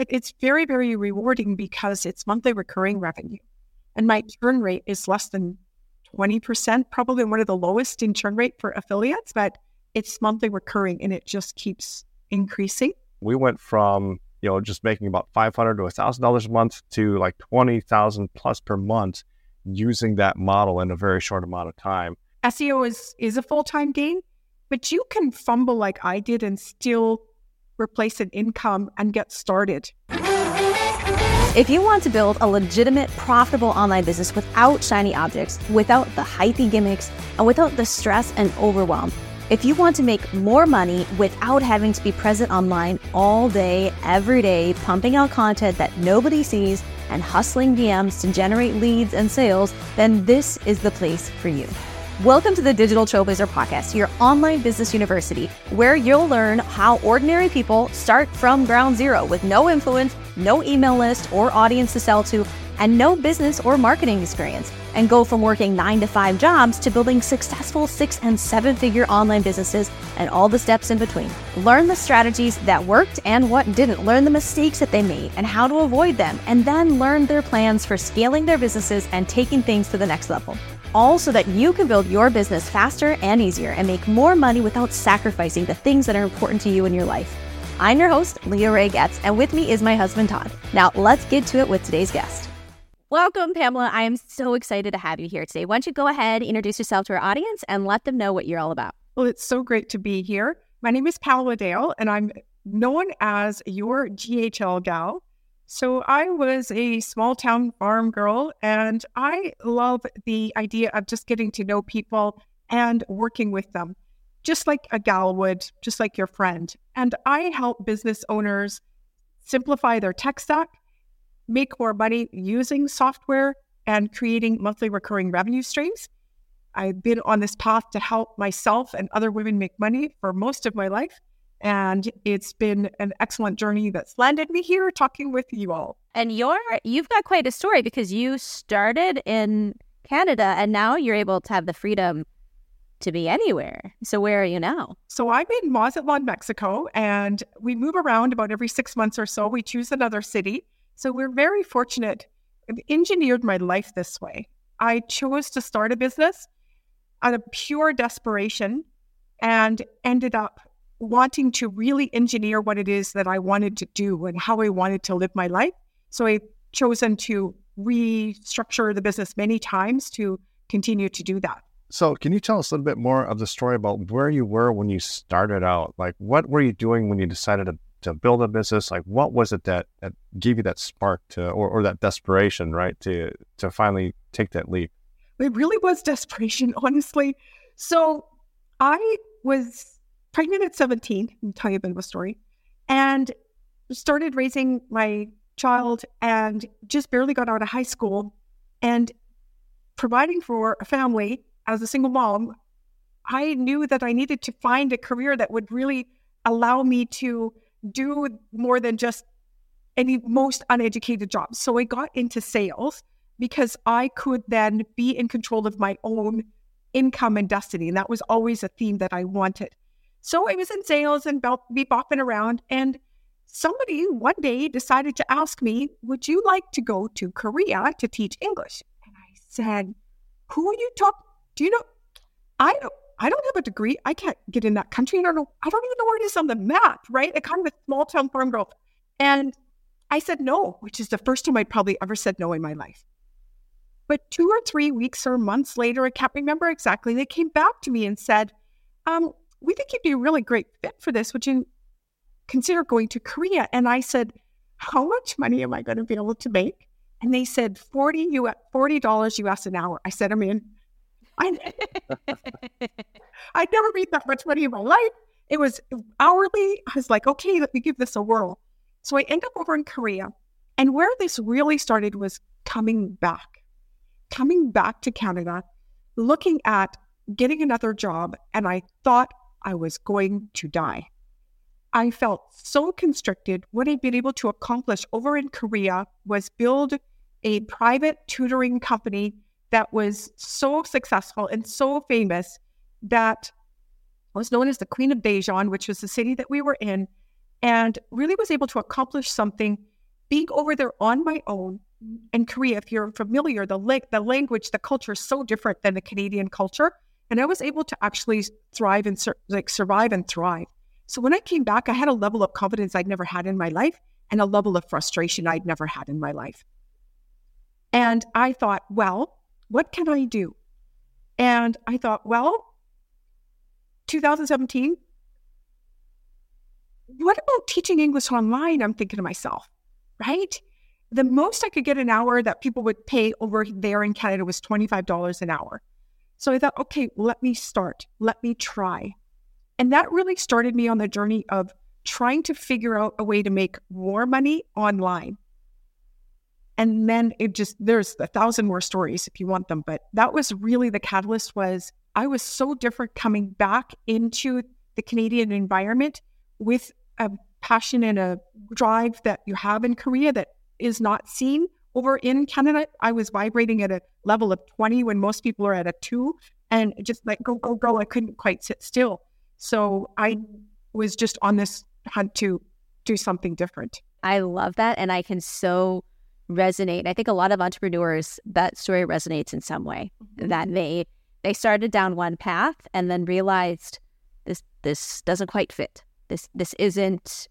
but it's very, very rewarding because it's monthly recurring revenue. And my churn rate is less than 20%, probably one of the lowest in churn rate for affiliates, but it's monthly recurring and it just keeps increasing. We went from, you know, just making about 500 to $1,000 a month to like 20,000 plus per month using that model in a very short amount of time. SEO is is a full-time game, but you can fumble like I did and still replace an income and get started. If you want to build a legitimate, profitable online business without shiny objects, without the hypey gimmicks, and without the stress and overwhelm, if you want to make more money without having to be present online all day, every day, pumping out content that nobody sees and hustling DMs to generate leads and sales, then this is the place for you. Welcome to the Digital Trailblazer Podcast, your online business university, where you'll learn how ordinary people start from ground zero with no influence, no email list or audience to sell to, and no business or marketing experience, and go from working nine to five jobs to building successful six and seven figure online businesses and all the steps in between. Learn the strategies that worked and what didn't. Learn the mistakes that they made and how to avoid them, and then learn their plans for scaling their businesses and taking things to the next level. All so that you can build your business faster and easier and make more money without sacrificing the things that are important to you in your life. I'm your host, Leah Ray Getz, and with me is my husband, Todd. Now, let's get to it with today's guest. Welcome, Pamela. I am so excited to have you here today. Why don't you go ahead, introduce yourself to our audience, and let them know what you're all about? Well, it's so great to be here. My name is Pamela Dale, and I'm known as your GHL gal. So I was a small town farm girl, and I love the idea of just getting to know people and working with them, just like a gal would, just like your friend. And I help business owners simplify their tech stack make more money using software and creating monthly recurring revenue streams. I've been on this path to help myself and other women make money for most of my life. And it's been an excellent journey that's landed me here talking with you all. And you're you've got quite a story because you started in Canada and now you're able to have the freedom to be anywhere. So where are you now? So I'm in Mazatlan, Mexico, and we move around about every six months or so. We choose another city. So we're very fortunate. I've engineered my life this way. I chose to start a business out of pure desperation and ended up wanting to really engineer what it is that I wanted to do and how I wanted to live my life. So I've chosen to restructure the business many times to continue to do that. So, can you tell us a little bit more of the story about where you were when you started out? Like, what were you doing when you decided to to build a business? Like, what was it that, that gave you that spark to, or, or that desperation, right, to to finally take that leap? It really was desperation, honestly. So I was pregnant at 17, I'll tell you a bit of a story, and started raising my child and just barely got out of high school and providing for a family as a single mom. I knew that I needed to find a career that would really allow me to do more than just any most uneducated jobs. So I got into sales because I could then be in control of my own income and destiny. And that was always a theme that I wanted. So I was in sales and be bopping around. And somebody one day decided to ask me, Would you like to go to Korea to teach English? And I said, Who are you talking? Do you know? I don't. I don't have a degree. I can't get in that country. I don't know. I don't even know where it is on the map, right? A kind of a small town farm girl. And I said no, which is the first time I'd probably ever said no in my life. But two or three weeks or months later, I can't remember exactly, they came back to me and said, um, we think you'd be a really great fit for this. Would you consider going to Korea? And I said, how much money am I going to be able to make? And they said 40 US, $40 US an hour. I said, I'm in. I, I'd never made that much money in my life. It was hourly. I was like, okay, let me give this a whirl. So I end up over in Korea. And where this really started was coming back, coming back to Canada, looking at getting another job. And I thought I was going to die. I felt so constricted. What I'd been able to accomplish over in Korea was build a private tutoring company that was so successful and so famous that was known as the Queen of Daejeon, which was the city that we were in, and really was able to accomplish something being over there on my own in Korea, if you're familiar, the la- the language, the culture is so different than the Canadian culture, and I was able to actually thrive and sur- like survive and thrive. So when I came back, I had a level of confidence I'd never had in my life, and a level of frustration I'd never had in my life. And I thought, well, what can I do? And I thought, well, 2017, what about teaching English online? I'm thinking to myself, right? The most I could get an hour that people would pay over there in Canada was $25 an hour. So I thought, okay, let me start, let me try. And that really started me on the journey of trying to figure out a way to make more money online. And then it just, there's a thousand more stories if you want them, but that was really the catalyst was I was so different coming back into the Canadian environment with a passion and a drive that you have in Korea that is not seen over in Canada. I was vibrating at a level of 20 when most people are at a two and just like go, go, go. I couldn't quite sit still. So I was just on this hunt to do something different. I love that. And I can so resonate. I think a lot of entrepreneurs, that story resonates in some way mm-hmm. that they they started down one path and then realized this this doesn't quite fit. This this isn't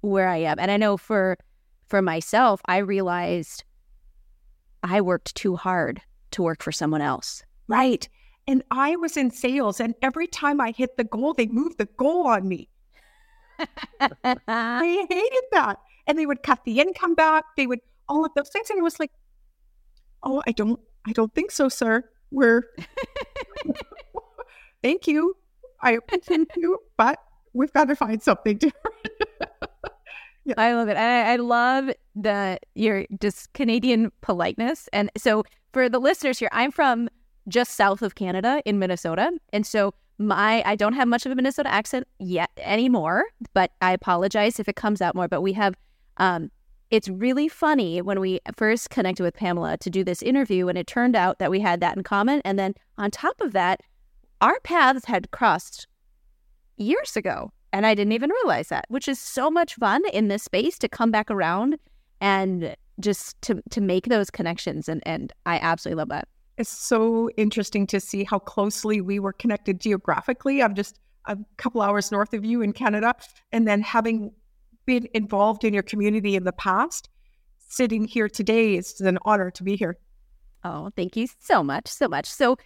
where I am. And I know for for myself, I realized I worked too hard to work for someone else. Right. And I was in sales, and every time I hit the goal, they moved the goal on me. I hated that. And they would cut the income back. They would all of those things. And it was like, oh, I don't, I don't think so, sir. We're thank you. I appreciate you, but we've got to find something different. Yeah. I love it. I, I love the your just Canadian politeness. And so for the listeners here, I'm from just south of Canada in Minnesota. And so my I don't have much of a Minnesota accent yet anymore, but I apologize if it comes out more. But we have um it's really funny when we first connected with Pamela to do this interview, and it turned out that we had that in common. And then on top of that, our paths had crossed years ago. And I didn't even realize that, which is so much fun in this space to come back around and just to to make those connections. And and I absolutely love that. It's so interesting to see how closely we were connected geographically. I'm just a couple hours north of you in Canada, and then having been involved in your community in the past, sitting here today is an honor to be here. Oh, thank you so much, so much. So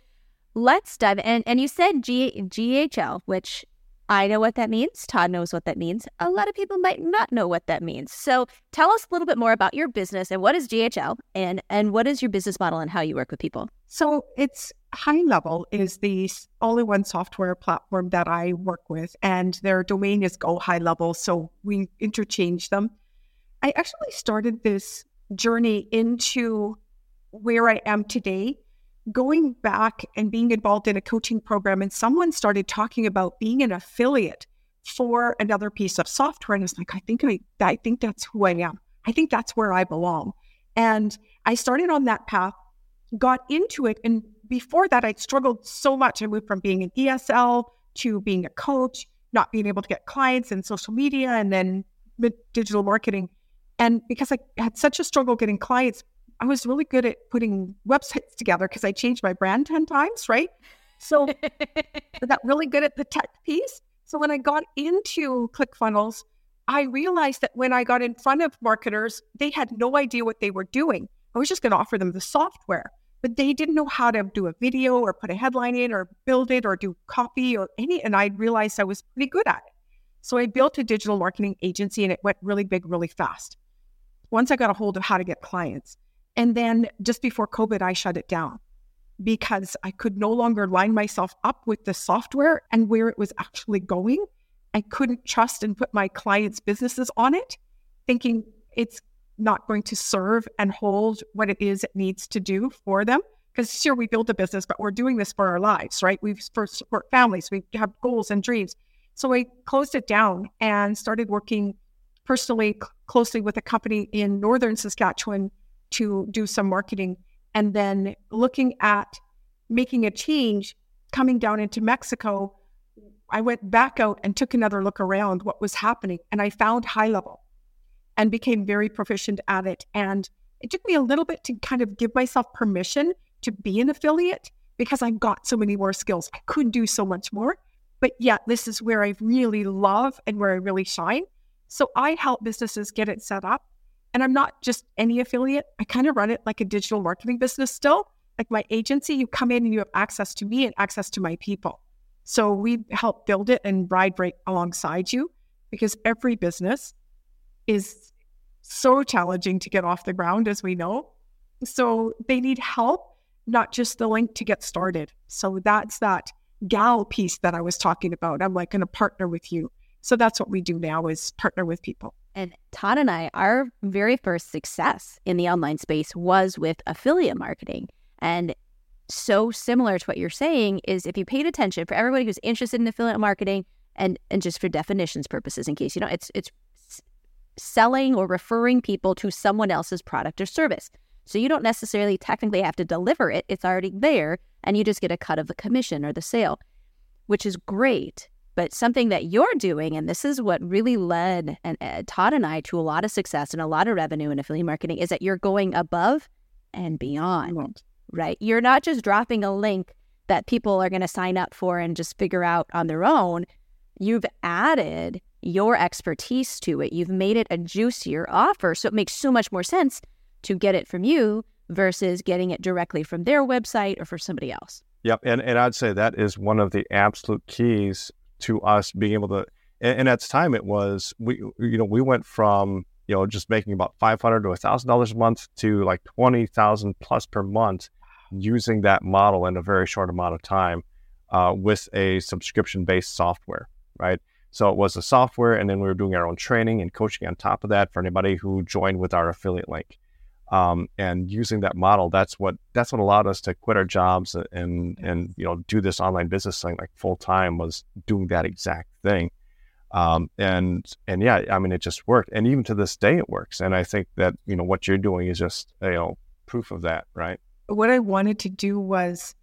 let's dive in. And you said G- GHL, which I know what that means. Todd knows what that means. A lot of people might not know what that means. So tell us a little bit more about your business and what is GHL and and what is your business model and how you work with people. So it's high level is the all-in-one software platform that I work with, and their domain is Go High Level. So we interchange them. I actually started this journey into where I am today going back and being involved in a coaching program, and someone started talking about being an affiliate for another piece of software, and it's like, I think I, I think that's who I am. I think that's where I belong. And I started on that path, got into it, and before that, I'd struggled so much. I moved from being an ESL to being a coach, not being able to get clients in social media, and then digital marketing. And because I had such a struggle getting clients, I was really good at putting websites together because I changed my brand 10 times, right? So I got really good at the tech piece. So when I got into ClickFunnels, I realized that when I got in front of marketers, they had no idea what they were doing. I was just going to offer them the software, but they didn't know how to do a video or put a headline in or build it or do copy or any. And I realized I was pretty good at it. So I built a digital marketing agency and it went really big, really fast. Once I got a hold of how to get clients, and then just before COVID, I shut it down because I could no longer line myself up with the software and where it was actually going. I couldn't trust and put my clients' businesses on it, thinking it's not going to serve and hold what it is it needs to do for them. Because sure, we build a business, but we're doing this for our lives, right? We for support families, we have goals and dreams. So I closed it down and started working personally closely with a company in northern Saskatchewan to do some marketing and then looking at making a change coming down into Mexico, I went back out and took another look around what was happening and I found high level. and became very proficient at it. And it took me a little bit to kind of give myself permission to be an affiliate because I've got so many more skills. I could do so much more. But yet, this is where I really love and where I really shine. So I help businesses get it set up. And I'm not just any affiliate, I kind of run it like a digital marketing business still. Like my agency, you come in and you have access to me and access to my people. So we help build it and ride right alongside you because every business is so challenging to get off the ground, as we know. So they need help, not just the link to get started. So that's that gal piece that I was talking about. I'm like going to partner with you. So that's what we do now is partner with people. And Todd and I, our very first success in the online space was with affiliate marketing. And so similar to what you're saying is if you paid attention for everybody who's interested in affiliate marketing and and just for definitions purposes in case you know it's it's selling or referring people to someone else's product or service. So you don't necessarily technically have to deliver it. It's already there and you just get a cut of the commission or the sale, which is great. But something that you're doing, and this is what really led and uh, Todd and I to a lot of success and a lot of revenue in affiliate marketing, is that you're going above and beyond, right? You're not just dropping a link that people are going to sign up for and just figure out on their own. You've added your expertise to it. You've made it a juicier offer. So it makes so much more sense to get it from you versus getting it directly from their website or for somebody else. Yep. And, and I'd say that is one of the absolute keys to us being able to, and, and at the time it was, we, you know, we went from, you know, just making about 500 to $1,000 a month to like 20,000 plus per month using that model in a very short amount of time uh, with a subscription based software, right? So it was the software, and then we were doing our own training and coaching on top of that for anybody who joined with our affiliate link. Um, and using that model, that's what that's what allowed us to quit our jobs and and you know do this online business thing like full time was doing that exact thing. Um, and and yeah, I mean it just worked, and even to this day it works. And I think that you know what you're doing is just you know proof of that, right? What I wanted to do was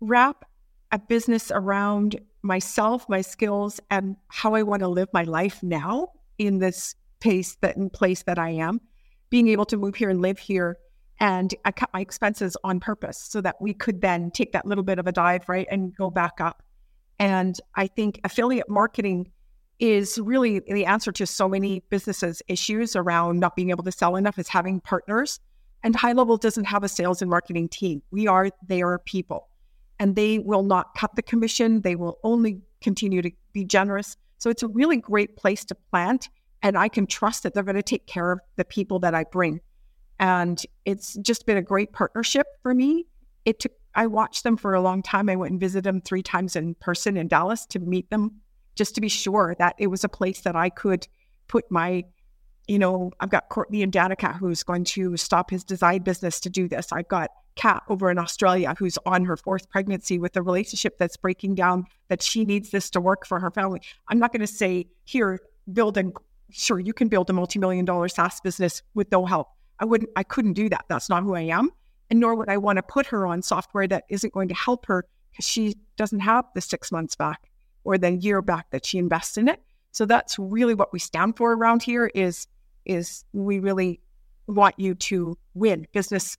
wrap a business around myself, my skills, and how I want to live my life now in this pace that in place that I am, being able to move here and live here. And I cut my expenses on purpose so that we could then take that little bit of a dive, right, and go back up. And I think affiliate marketing is really the answer to so many businesses' issues around not being able to sell enough is having partners. And High Level doesn't have a sales and marketing team. We are their people and they will not cut the commission. They will only continue to be generous. So it's a really great place to plant. And I can trust that they're going to take care of the people that I bring. And it's just been a great partnership for me. It took, I watched them for a long time. I went and visited them three times in person in Dallas to meet them, just to be sure that it was a place that I could put my, you know, I've got Courtney and Danica who's going to stop his design business to do this. I've got Kat over in Australia who's on her fourth pregnancy with a relationship that's breaking down, that she needs this to work for her family. I'm not going to say, here, build a, sure, you can build a multi million dollar SaaS business with no help. I wouldn't, I couldn't do that. That's not who I am. And nor would I want to put her on software that isn't going to help her because she doesn't have the six months back or the year back that she invests in it. So that's really what we stand for around here is, is we really want you to win business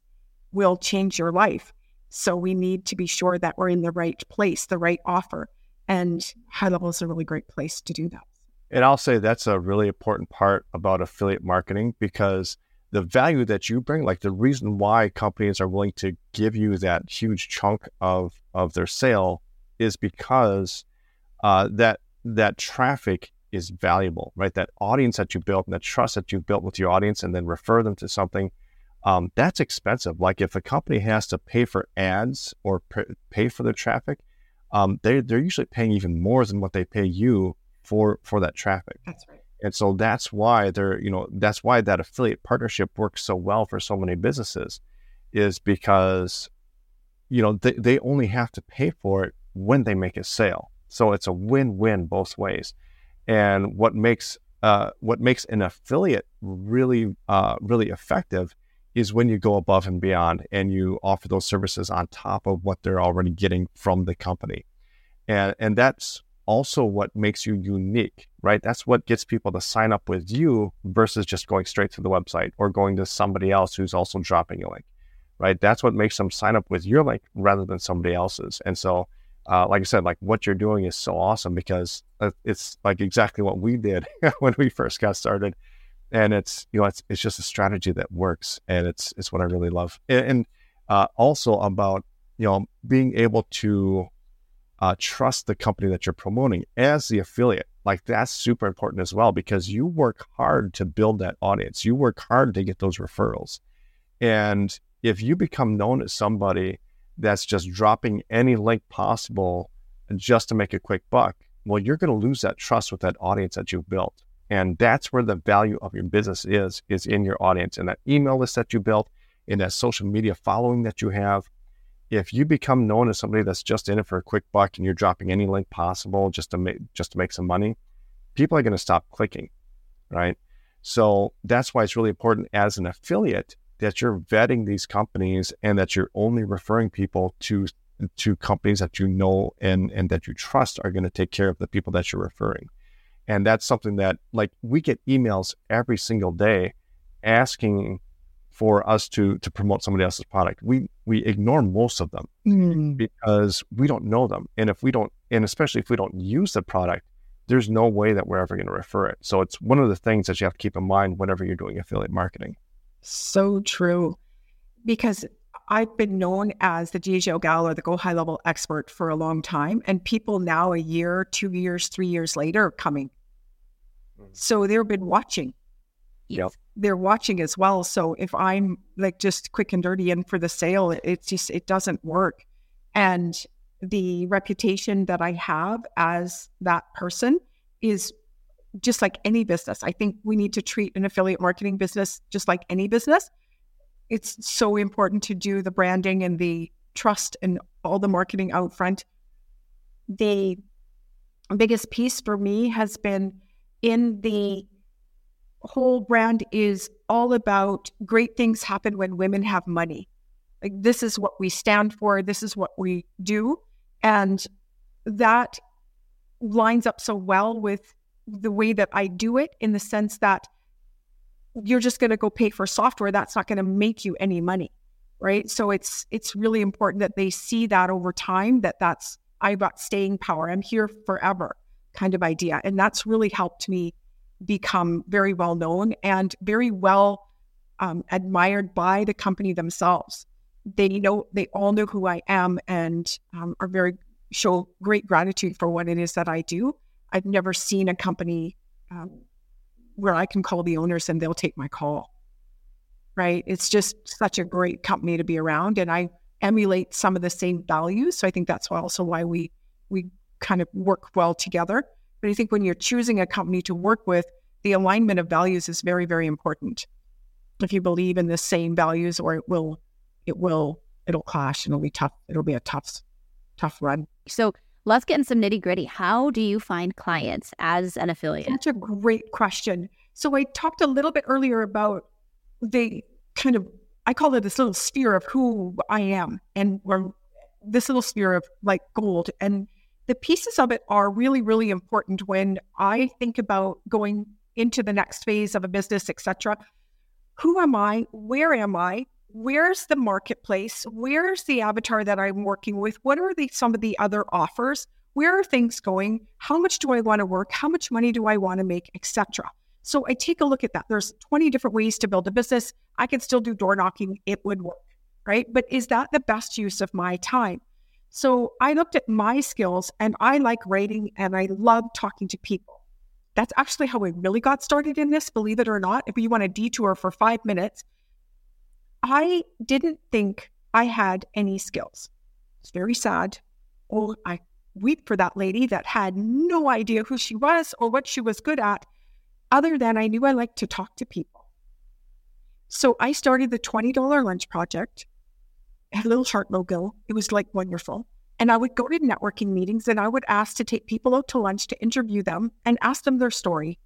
will change your life. So we need to be sure that we're in the right place, the right offer. And high level is a really great place to do that. And I'll say that's a really important part about affiliate marketing because the value that you bring, like the reason why companies are willing to give you that huge chunk of of their sale, is because uh, that that traffic is valuable, right? That audience that you built and that trust that you built with your audience, and then refer them to something um, that's expensive. Like if a company has to pay for ads or pay for their traffic, um, they they're usually paying even more than what they pay you for for that traffic. That's right. And so that's why they're you know that's why that affiliate partnership works so well for so many businesses, is because you know they, they only have to pay for it when they make a sale. So it's a win-win both ways. And what makes uh, what makes an affiliate really uh, really effective is when you go above and beyond and you offer those services on top of what they're already getting from the company. And, and that's also what makes you unique right? That's what gets people to sign up with you versus just going straight to the website or going to somebody else who's also dropping a link, right? That's what makes them sign up with your link rather than somebody else's. And so, uh, like I said, like what you're doing is so awesome because uh, it's like exactly what we did when we first got started. And it's, you know, it's, it's just a strategy that works. And it's, it's what I really love. And, and uh, also about, you know, being able to uh, trust the company that you're promoting as the affiliate. Like that's super important as well because you work hard to build that audience. You work hard to get those referrals. And if you become known as somebody that's just dropping any link possible just to make a quick buck, well, you're going to lose that trust with that audience that you've built. And that's where the value of your business is, is in your audience and that email list that you built, in that social media following that you have, if you become known as somebody that's just in it for a quick buck and you're dropping any link possible just to make just to make some money, people are going to stop clicking, right? So that's why it's really important as an affiliate that you're vetting these companies and that you're only referring people to to companies that you know and and that you trust are going to take care of the people that you're referring. And that's something that like we get emails every single day asking for us to to promote somebody else's product. We we ignore most of them mm. because we don't know them, and if we don't, and especially if we don't use the product, there's no way that we're ever going to refer it. So it's one of the things that you have to keep in mind whenever you're doing affiliate marketing. So true, because I've been known as the GHL gal or the Go High Level expert for a long time, and people now a year, two years, three years later are coming. Mm. So they've been watching Yep. they're watching as well. So if I'm like just quick and dirty in for the sale, it, it just it doesn't work. And the reputation that I have as that person is just like any business. I think we need to treat an affiliate marketing business just like any business. It's so important to do the branding and the trust and all the marketing out front. The biggest piece for me has been in the whole brand is all about great things happen when women have money. Like this is what we stand for, this is what we do. And that lines up so well with the way that I do it in the sense that you're just going to go pay for software that's not going to make you any money right so it's it's really important that they see that over time that that's i've got staying power i'm here forever kind of idea and that's really helped me become very well known and very well um, admired by the company themselves. They know they all know who I am and um, are very show great gratitude for what it is that I do. I've never seen a company um, where I can call the owners and they'll take my call. Right? It's just such a great company to be around, and I emulate some of the same values. So I think that's also why we we kind of work well together. But I think when you're choosing a company to work with, the alignment of values is very, very important. If you believe in the same values, or it will, it will, it'll clash and it'll be tough. It'll be a tough, tough run. So let's get in some nitty gritty. How do you find clients as an affiliate? That's a great question. So I talked a little bit earlier about the kind of I call it this little sphere of who I am and or this little sphere of like gold. And the pieces of it are really, really important when I think about going into the next phase of a business, etc. Who am I? Where am I? Where's the marketplace? Where's the avatar that I'm working with? What are the some of the other offers? Where are things going? How much do I want to work? How much money do I want to make, etc. So I take a look at that. There's 20 different ways to build a business. I can still do door knocking. It would work, right? But is that the best use of my time? So I looked at my skills and I like writing and I love talking to people. That's actually how I really got started in this, believe it or not. If you want to detour for five minutes, I didn't think I had any skills. It's very sad. Oh, I weep for that lady that had no idea who she was or what she was good at, other than I knew I liked to talk to people. So I started the $20 lunch project little heart logo. It was like wonderful. And I would go to networking meetings and I would ask to take people out to lunch to interview them and ask them their story.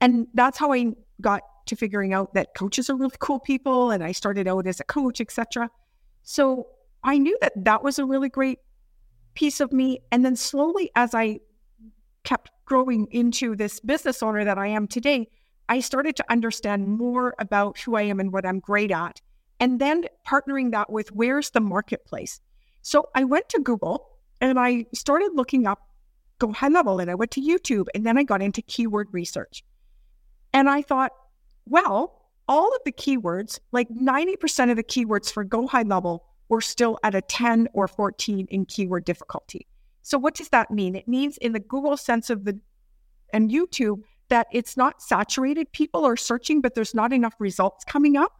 And that's how I got to figuring out that coaches are really cool people and I started out as a coach, etc. So I knew that that was a really great piece of me and then slowly as I kept growing into this business owner that I am today, I started to understand more about who I am and what I'm great at. And then partnering that with where's the marketplace. So I went to Google and I started looking up Go High Level and I went to YouTube and then I got into keyword research. And I thought, well, all of the keywords, like 90% of the keywords for Go High Level, were still at a 10 or 14 in keyword difficulty. So what does that mean? It means in the Google sense of the and YouTube that it's not saturated. People are searching, but there's not enough results coming up.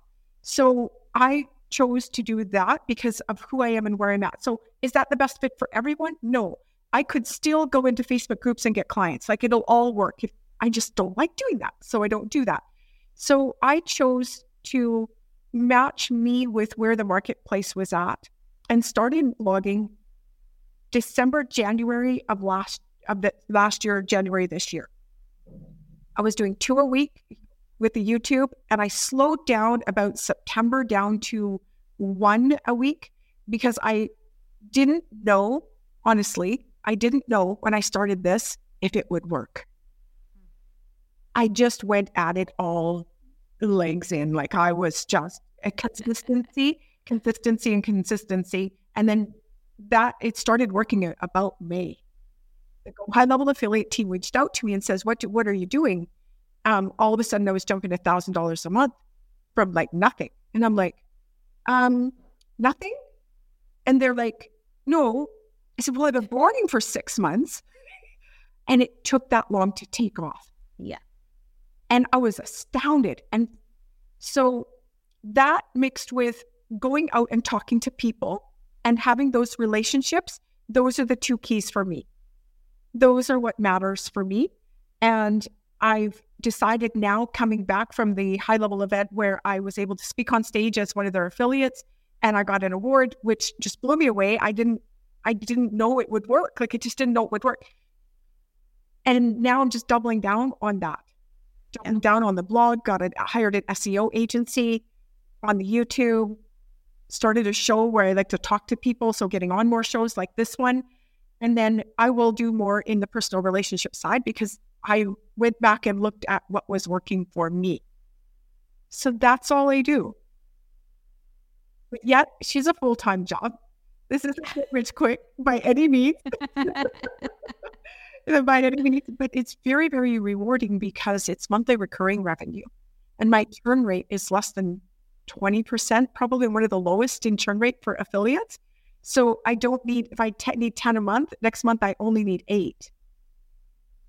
So I chose to do that because of who I am and where I'm at. So is that the best fit for everyone? No. I could still go into Facebook groups and get clients. Like it'll all work. If I just don't like doing that. So I don't do that. So I chose to match me with where the marketplace was at and started blogging December, January of last of the last year, January this year. I was doing two a week with the YouTube and I slowed down about September down to one a week because I didn't know, honestly, I didn't know when I started this if it would work. I just went at it all legs in. Like I was just a consistency, consistency, and consistency. And then that it started working about May. The high level affiliate team reached out to me and says, "What do, what are you doing?" Um, all of a sudden, I was jumping a thousand dollars a month from like nothing, and I'm like, um, nothing. And they're like, "No." I said, "Well, I've been boarding for six months, and it took that long to take off." Yeah. And I was astounded. And so that mixed with going out and talking to people and having those relationships, those are the two keys for me. Those are what matters for me. And I've decided now, coming back from the high level event where I was able to speak on stage as one of their affiliates, and I got an award, which just blew me away. I didn't, I didn't know it would work. Like I just didn't know it would work. And now I'm just doubling down on that. Doubling down on the blog. Got a hired an SEO agency on the YouTube started a show where I like to talk to people. So getting on more shows like this one. And then I will do more in the personal relationship side because I went back and looked at what was working for me. So that's all I do. But yet she's a full time job. This isn't rich quick by any means. by any means, but it's very, very rewarding because it's monthly recurring revenue. And my churn rate is less than 20%, probably one of the lowest in churn rate for affiliates. So I don't need, if I need 10 a month, next month I only need eight,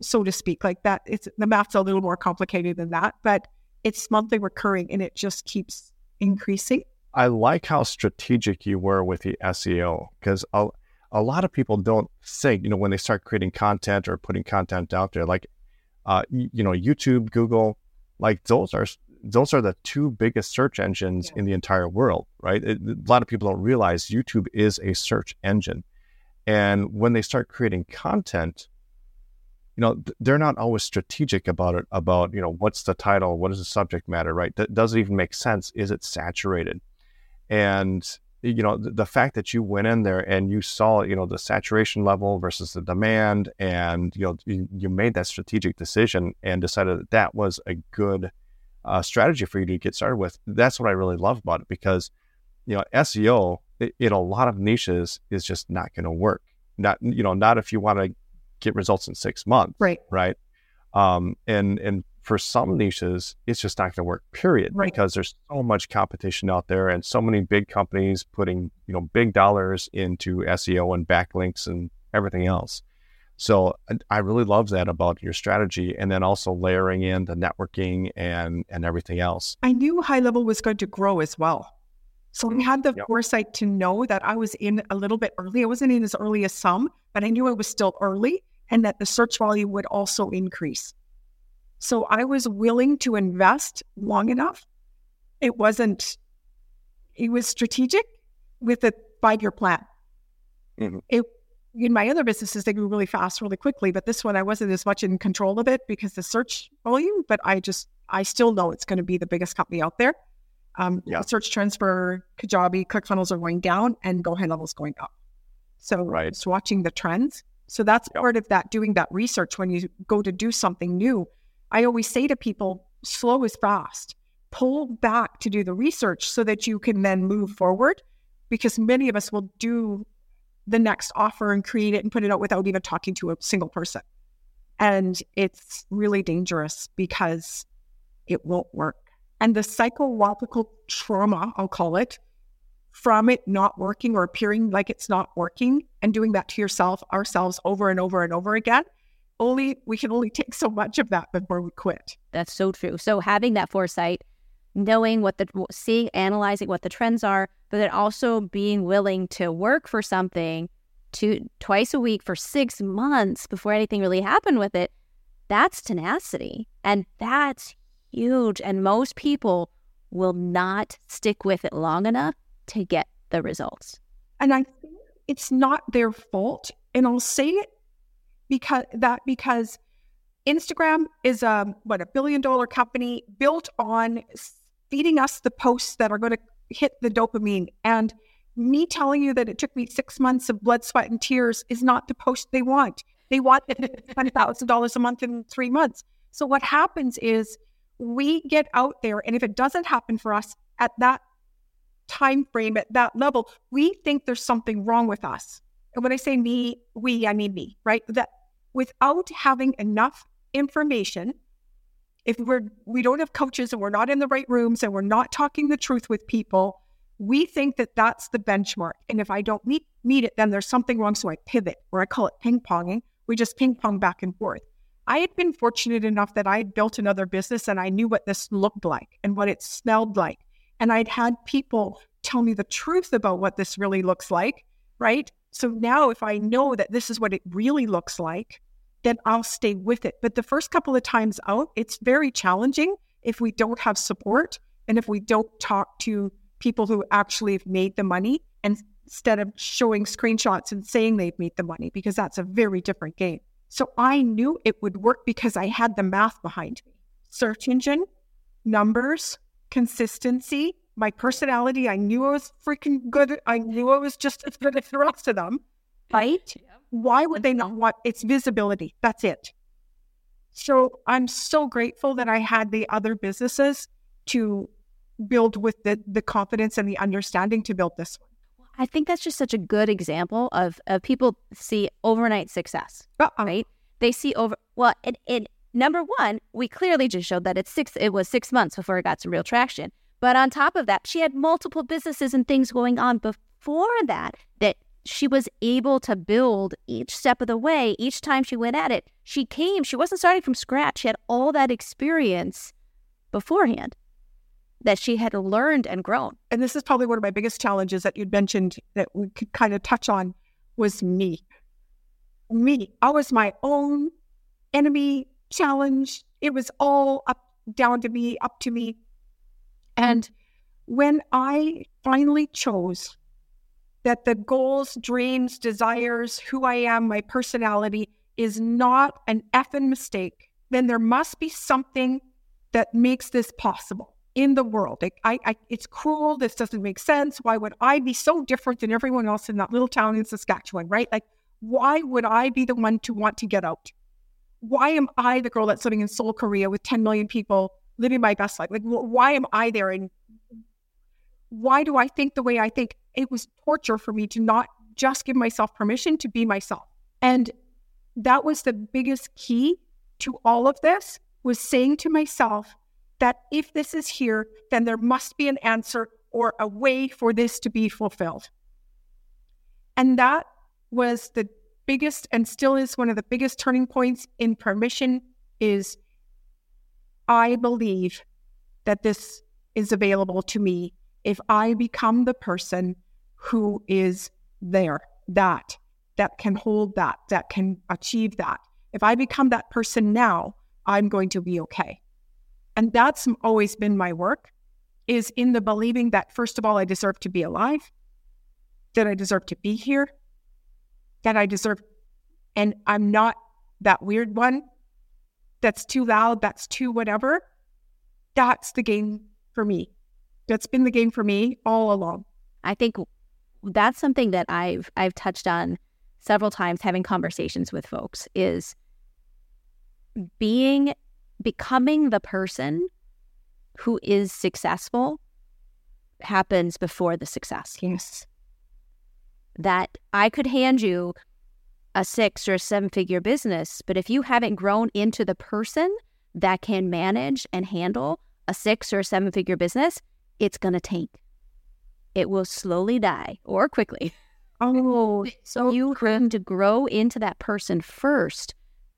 so to speak. Like that, it's the math's a little more complicated than that, but it's monthly recurring and it just keeps increasing. I like how strategic you were with the SEO because a, a lot of people don't think, you know, when they start creating content or putting content out there, like, uh, you know, YouTube, Google, like those are those are the two biggest search engines yeah. in the entire world, right? It, a lot of people don't realize YouTube is a search engine. And when they start creating content, you know, they're not always strategic about it, about, you know, what's the title? What is the subject matter, right? does it even make sense? Is it saturated? And, you know, the, the fact that you went in there and you saw, you know, the saturation level versus the demand and, you know, you, you made that strategic decision and decided that that was a good – uh, strategy for you to get started with. That's what I really love about it because, you know, SEO in a lot of niches is just not going to work. Not, you know, not if you want to get results in six months. Right. Right. Um, and, and for some niches, it's just not going to work, period, right. because there's so much competition out there and so many big companies putting, you know, big dollars into SEO and backlinks and everything else. So I really love that about your strategy, and then also layering in the networking and and everything else. I knew high level was going to grow as well, so I had the yep. foresight to know that I was in a little bit early. I wasn't in as early as some, but I knew I was still early, and that the search volume would also increase. So I was willing to invest long enough. It wasn't. It was strategic with a five year plan. Mm-hmm. It in my other businesses, they grew really fast, really quickly. But this one, I wasn't as much in control of it because the search volume. But I just, I still know it's going to be the biggest company out there. Um, yeah. Search trends for Kajabi, ClickFunnels are going down, and Go High Level is going up. So right. just watching the trends So that's part of that doing that research when you go to do something new. I always say to people, slow is fast. Pull back to do the research so that you can then move forward because many of us will do the next offer and create it and put it out without even talking to a single person. And it's really dangerous because it won't work. And the psychological trauma, I'll call it, from it not working or appearing like it's not working and doing that to yourself, ourselves over and over and over again, only we can only take so much of that before we quit. That's so true. So having that foresight, knowing what the seeing, analyzing what the trends are, but then also being willing to work for something two twice a week for six months before anything really happened with it, that's tenacity. And that's huge. And most people will not stick with it long enough to get the results. And I think it's not their fault. And I'll say it because that because Instagram is a what a billion dollar company built on feeding us the posts that are going to hit the dopamine and me telling you that it took me six months of blood, sweat, and tears is not the post they want. They want $10,000 a month in three months. So what happens is we get out there, and if it doesn't happen for us at that time frame, at that level, we think there's something wrong with us. And when I say me, we, I mean me, right? That without having enough information, if we're we don't have coaches and we're not in the right rooms and we're not talking the truth with people, we think that that's the benchmark. And if I don't meet meet it, then there's something wrong. So I pivot, or I call it ping ponging. We just ping pong back and forth. I had been fortunate enough that I had built another business and I knew what this looked like and what it smelled like. And I'd had people tell me the truth about what this really looks like, right? So now if I know that this is what it really looks like, then I'll stay with it. But the first couple of times out, it's very challenging if we don't have support and if we don't talk to people who actually have made the money instead of showing screenshots and saying they've made the money because that's a very different game. So I knew it would work because I had the math behind me. Search engine, numbers, consistency, my personality. I knew I was freaking good. I knew I was just as good as the rest of them. Right? Why would they not want it's visibility? That's it. So I'm so grateful that I had the other businesses to build with the the confidence and the understanding to build this one. I think that's just such a good example of, of people see overnight success, uh-uh. right? They see over well, it, it number one, we clearly just showed that it's six. It was six months before it got some real traction. But on top of that, she had multiple businesses and things going on before that that she was able to build each step of the way. Each time she went at it, she came. She wasn't starting from scratch. She had all that experience beforehand that she had learned and grown. And this is probably one of my biggest challenges that you'd mentioned that we could kind of touch on was me. Me. I was my own enemy challenge. It was all up down to me, up to me. And when I finally chose that the goals, dreams, desires, who I am, my personality is not an effing mistake, then there must be something that makes this possible in the world. I, I, it's cruel. This doesn't make sense. Why would I be so different than everyone else in that little town in Saskatchewan, right? Like, why would I be the one to want to get out? Why am I the girl that's living in Seoul, Korea with 10 million people living my best life? Like, why am I there? And why do I think the way I think? It was torture for me to not just give myself permission to be myself. And that was the biggest key to all of this was saying to myself, that if this is here, then there must be an answer or a way for this to be fulfilled. And that was the biggest and still is one of the biggest turning points in permission is I believe that this is available to me if I become the person who is there, that, that can hold that, that can achieve that. If I become that person now, I'm going to be okay. And that's always been my work is in the believing that first of all, I deserve to be alive, that I deserve to be here, that I deserve, and I'm not that weird one that's too loud, that's too whatever. That's the game for me. That's been the game for me all along. I think that's something that I've I've touched on several times having conversations with folks is being becoming the person who is successful happens before the success. Yes. That I could hand you a six or a seven figure business, but if you haven't grown into the person that can manage and handle a six or a seven figure business, it's going to tank. It will slowly die or quickly. Oh, so you have to grow into that person first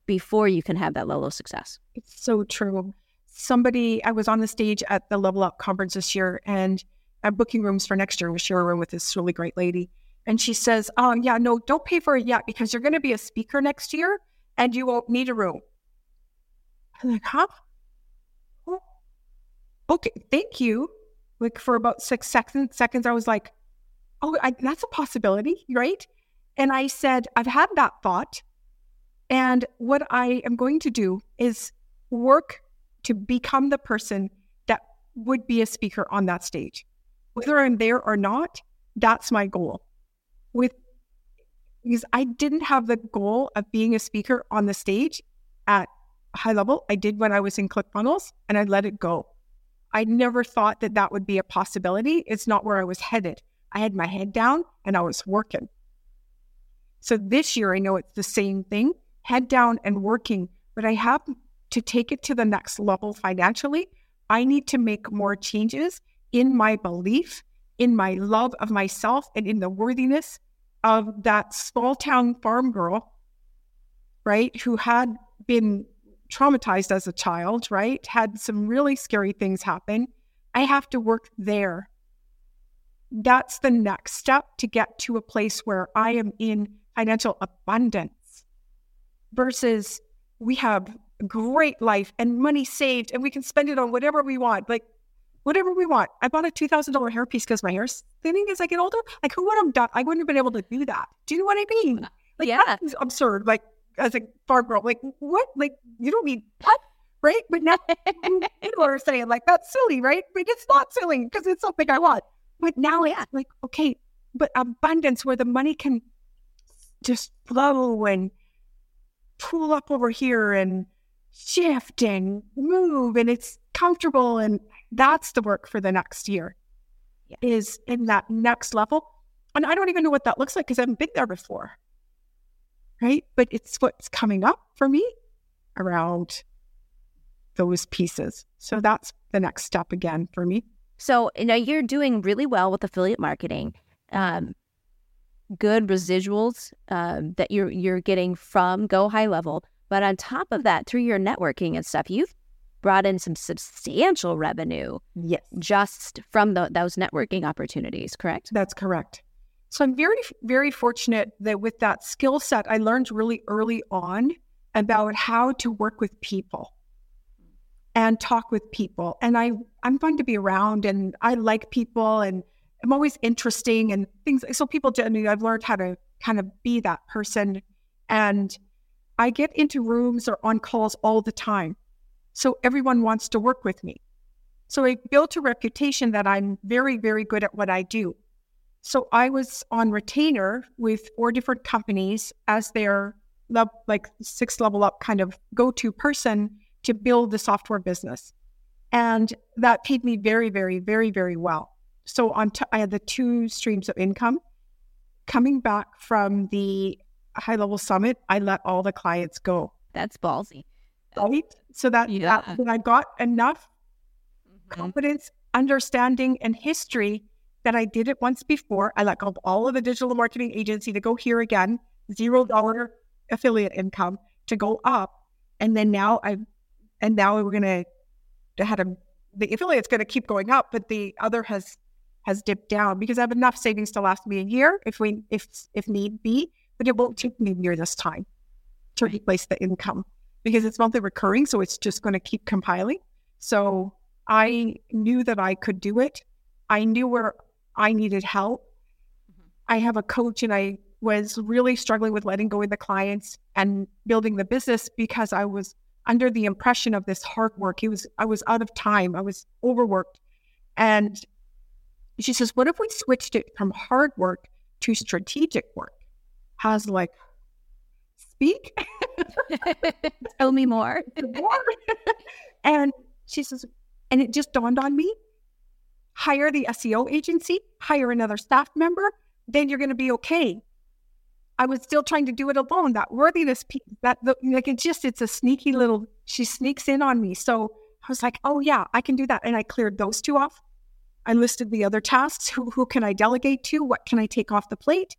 before you can have that level of success. It's so true. Somebody, I was on the stage at the Level Up conference this year and I'm booking rooms for next year. We're sharing a room with this really great lady. And she says, Oh, yeah, no, don't pay for it yet because you're going to be a speaker next year and you won't need a room. I'm like, Huh? Oh, okay, thank you. Like for about six seconds, seconds, I was like, Oh, I, that's a possibility, right? And I said, I've had that thought. And what I am going to do is work to become the person that would be a speaker on that stage. Whether I'm there or not, that's my goal. With because I didn't have the goal of being a speaker on the stage at high level. I did when I was in ClickFunnels and I let it go. I never thought that that would be a possibility. It's not where I was headed. I had my head down and I was working. So this year, I know it's the same thing head down and working, but I have to take it to the next level financially. I need to make more changes in my belief, in my love of myself, and in the worthiness of that small town farm girl, right, who had been traumatized as a child, right, had some really scary things happen. I have to work there. That's the next step to get to a place where I am in financial abundance versus we have a great life and money saved and we can spend it on whatever we want. Like whatever we want. I bought a two thousand dollar hairpiece because my hair's thinning as I get older. Like who would have done? I wouldn't have been able to do that. Do you know what I mean? Like yeah, that's absurd. Like as a farm girl, like what? Like you don't need what? Right? But now people are saying like that's silly, right? But it's not silly because it's something I want. But now it's like okay, but abundance where the money can just flow and pull up over here and shift and move and it's comfortable and that's the work for the next year yeah. is in that next level. And i don't even know what that looks like because i haven't been there before. Right? But it's what's coming up for me around those pieces. So that's the next step again for me. So you know you're doing really well with affiliate marketing. Um, good residuals uh, that you're you're getting from Go High Level. But on top of that, through your networking and stuff, you've brought in some substantial revenue. Yes, just from the, those networking opportunities. Correct. That's correct. So I'm very very fortunate that with that skill set, I learned really early on about how to work with people and talk with people. And I I'm fun to be around, and I like people and I'm always interesting and things. So people generally, I've learned how to kind of be that person. And I get into rooms or on calls all the time. So everyone wants to work with me. So I built a reputation that I'm very, very good at what I do. So I was on retainer with four different companies as their like six level up kind of go to person to build the software business. And that paid me very, very, very, very well. So on, t- I had the two streams of income. Coming back from the high level summit, I let all the clients go. That's ballsy. Right. So that, yeah. that I got enough mm-hmm. confidence, understanding, and history that I did it once before, I let go of all of the digital marketing agency to go here again, zero dollar affiliate income to go up. And then now I, and now we're going to, had a, the affiliate's going to keep going up, but the other has has dipped down because I have enough savings to last me a year if we if if need be, but it won't take me near this time to replace the income because it's monthly recurring, so it's just going to keep compiling. So I knew that I could do it. I knew where I needed help. Mm-hmm. I have a coach and I was really struggling with letting go of the clients and building the business because I was under the impression of this hard work. It was I was out of time. I was overworked. And she says, What if we switched it from hard work to strategic work? has like, speak. Tell me more. and she says, and it just dawned on me hire the SEO agency, hire another staff member, then you're going to be okay. I was still trying to do it alone. That worthiness piece, that the, like it's just it's a sneaky little. She sneaks in on me, so I was like, oh yeah, I can do that, and I cleared those two off. I listed the other tasks. Who who can I delegate to? What can I take off the plate?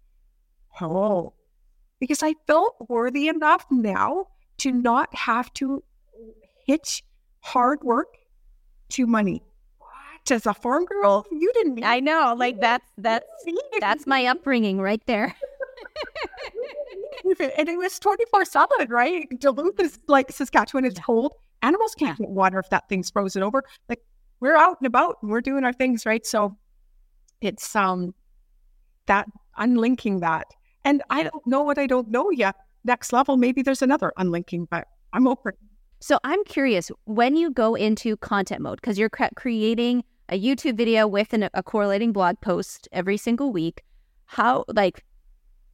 Oh, because I felt worthy enough now to not have to hitch hard work to money. What? As a farm girl, you didn't. I know, like that's that's that's my upbringing right there. and it was 24 7, right? Duluth is like Saskatchewan, it's cold. Animals can't get water if that thing's frozen over. Like we're out and about and we're doing our things, right? So it's um that unlinking that. And I don't know what I don't know yet. Next level, maybe there's another unlinking, but I'm open. So I'm curious when you go into content mode, because you're cre- creating a YouTube video with an, a correlating blog post every single week. How, like,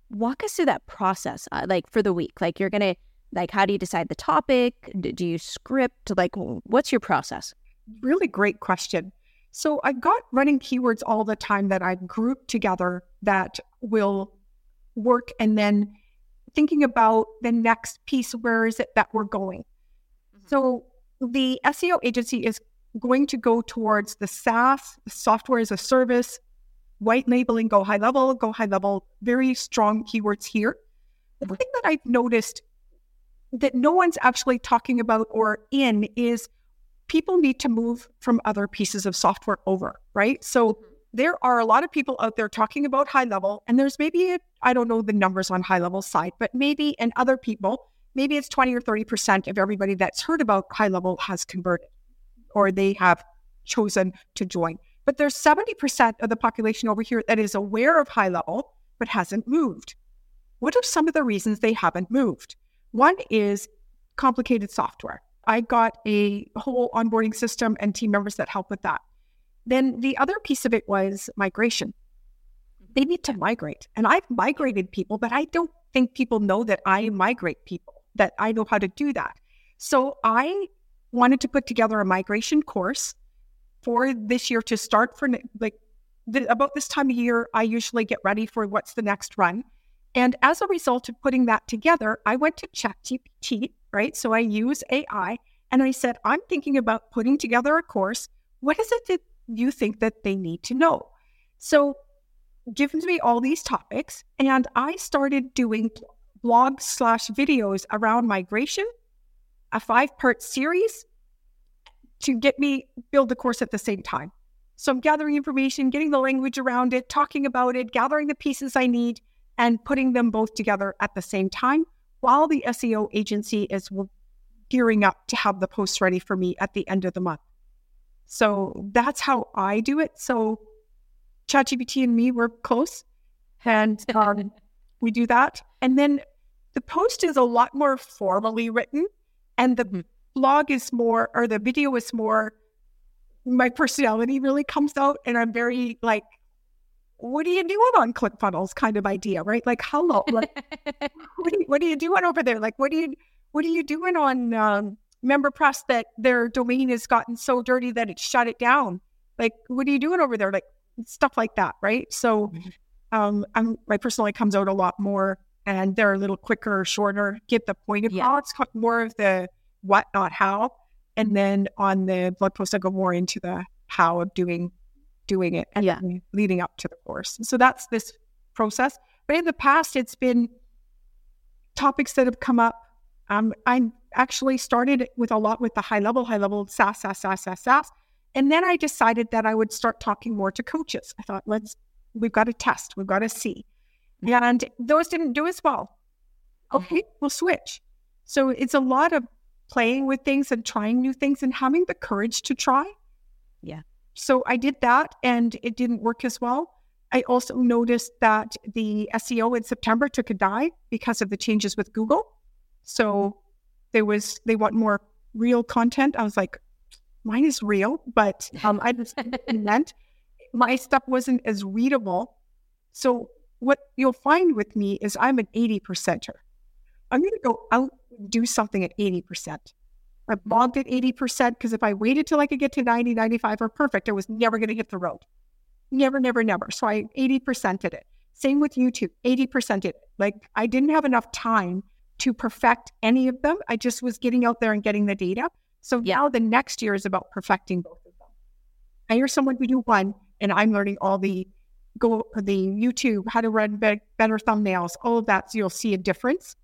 walk us through that process, uh, like for the week? Like, you're to, like, how do you decide the topic? Do you script? Like, what's your process? Really great question. So I've got running keywords all the time that I've grouped together that will work and then thinking about the next piece where is it that we're going mm-hmm. so the seo agency is going to go towards the saas software as a service white labeling go high level go high level very strong keywords here the thing that i've noticed that no one's actually talking about or in is people need to move from other pieces of software over right so mm-hmm there are a lot of people out there talking about high level, and there's maybe, I don't know the numbers on high level side, but maybe, and other people, maybe it's 20 or 30% of everybody that's heard about high level has converted or they have chosen to join. But there's 70% of the population over here that is aware of high level, but hasn't moved. What are some of the reasons they haven't moved? One is complicated software. I got a whole onboarding system and team members that help with that. Then the other piece of it was migration. They need to migrate. And I've migrated people, but I don't think people know that I migrate people, that I know how to do that. So I wanted to put together a migration course for this year to start for like the, about this time of year. I usually get ready for what's the next run. And as a result of putting that together, I went to ChatGPT, right? So I use AI and I said, I'm thinking about putting together a course. What is it that you think that they need to know. So, given to me all these topics, and I started doing blog slash videos around migration, a five part series to get me build the course at the same time. So I'm gathering information, getting the language around it, talking about it, gathering the pieces I need, and putting them both together at the same time while the SEO agency is gearing up to have the post ready for me at the end of the month. So that's how I do it. So ChatGPT and me were close, and um, we do that. And then the post is a lot more formally written, and the mm-hmm. blog is more, or the video is more. My personality really comes out, and I'm very like, "What are you doing on ClickFunnels?" kind of idea, right? Like, hello, like, what, are you, what are you doing over there? Like, what are you, what are you doing on um, MemberPress that their domain has gotten so dirty that it shut it down. Like, what are you doing over there? Like stuff like that, right? So, mm-hmm. um, I'm my personality comes out a lot more, and they're a little quicker, shorter, get the point across. Yeah. It's more of the what, not how, and then on the blog post, I go more into the how of doing doing it and yeah. leading up to the course. So that's this process. But in the past, it's been topics that have come up. Um, I'm actually started with a lot with the high level, high level SaaS, SaaS, SaaS, SAS, SaaS. And then I decided that I would start talking more to coaches. I thought, let's, we've got to test, we've got to see. And those didn't do as well. Okay, we'll switch. So it's a lot of playing with things and trying new things and having the courage to try. Yeah. So I did that and it didn't work as well. I also noticed that the SEO in September took a dive because of the changes with Google. So there was they want more real content. I was like, mine is real, but um, I just meant my stuff wasn't as readable. So what you'll find with me is I'm an 80 percenter. I'm going to go out and do something at 80%. I bogged at 80% because if I waited till I could get to 90, 95 or perfect, I was never going to hit the road. Never, never, never. So I 80%ed it. Same with YouTube, 80% it. Like I didn't have enough time to perfect any of them. I just was getting out there and getting the data. So yeah. now the next year is about perfecting both of them. I hear someone who do one and I'm learning all the go the YouTube, how to run be- better thumbnails, all of that. So you'll see a difference.